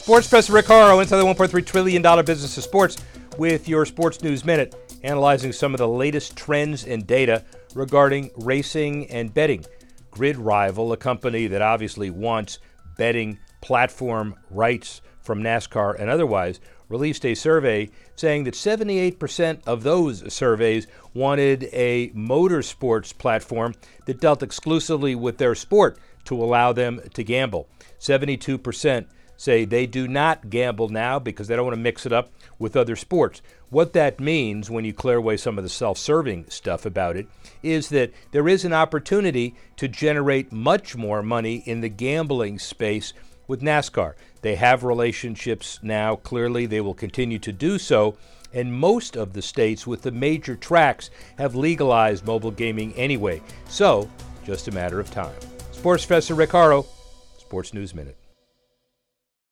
Sports Professor Rick Horrow inside the $1.3 trillion business of sports with your Sports News Minute, analyzing some of the latest trends and data regarding racing and betting. GridRival, a company that obviously wants betting platform rights from NASCAR and otherwise, released a survey saying that 78% of those surveys wanted a motorsports platform that dealt exclusively with their sport to allow them to gamble. 72% say they do not gamble now because they don't want to mix it up with other sports. What that means, when you clear away some of the self serving stuff about it, is that there is an opportunity to generate much more money in the gambling space with NASCAR. They have relationships now, clearly, they will continue to do so. And most of the states with the major tracks have legalized mobile gaming anyway. So, just a matter of time. Sports Professor Rick Horrow, Sports News Minute.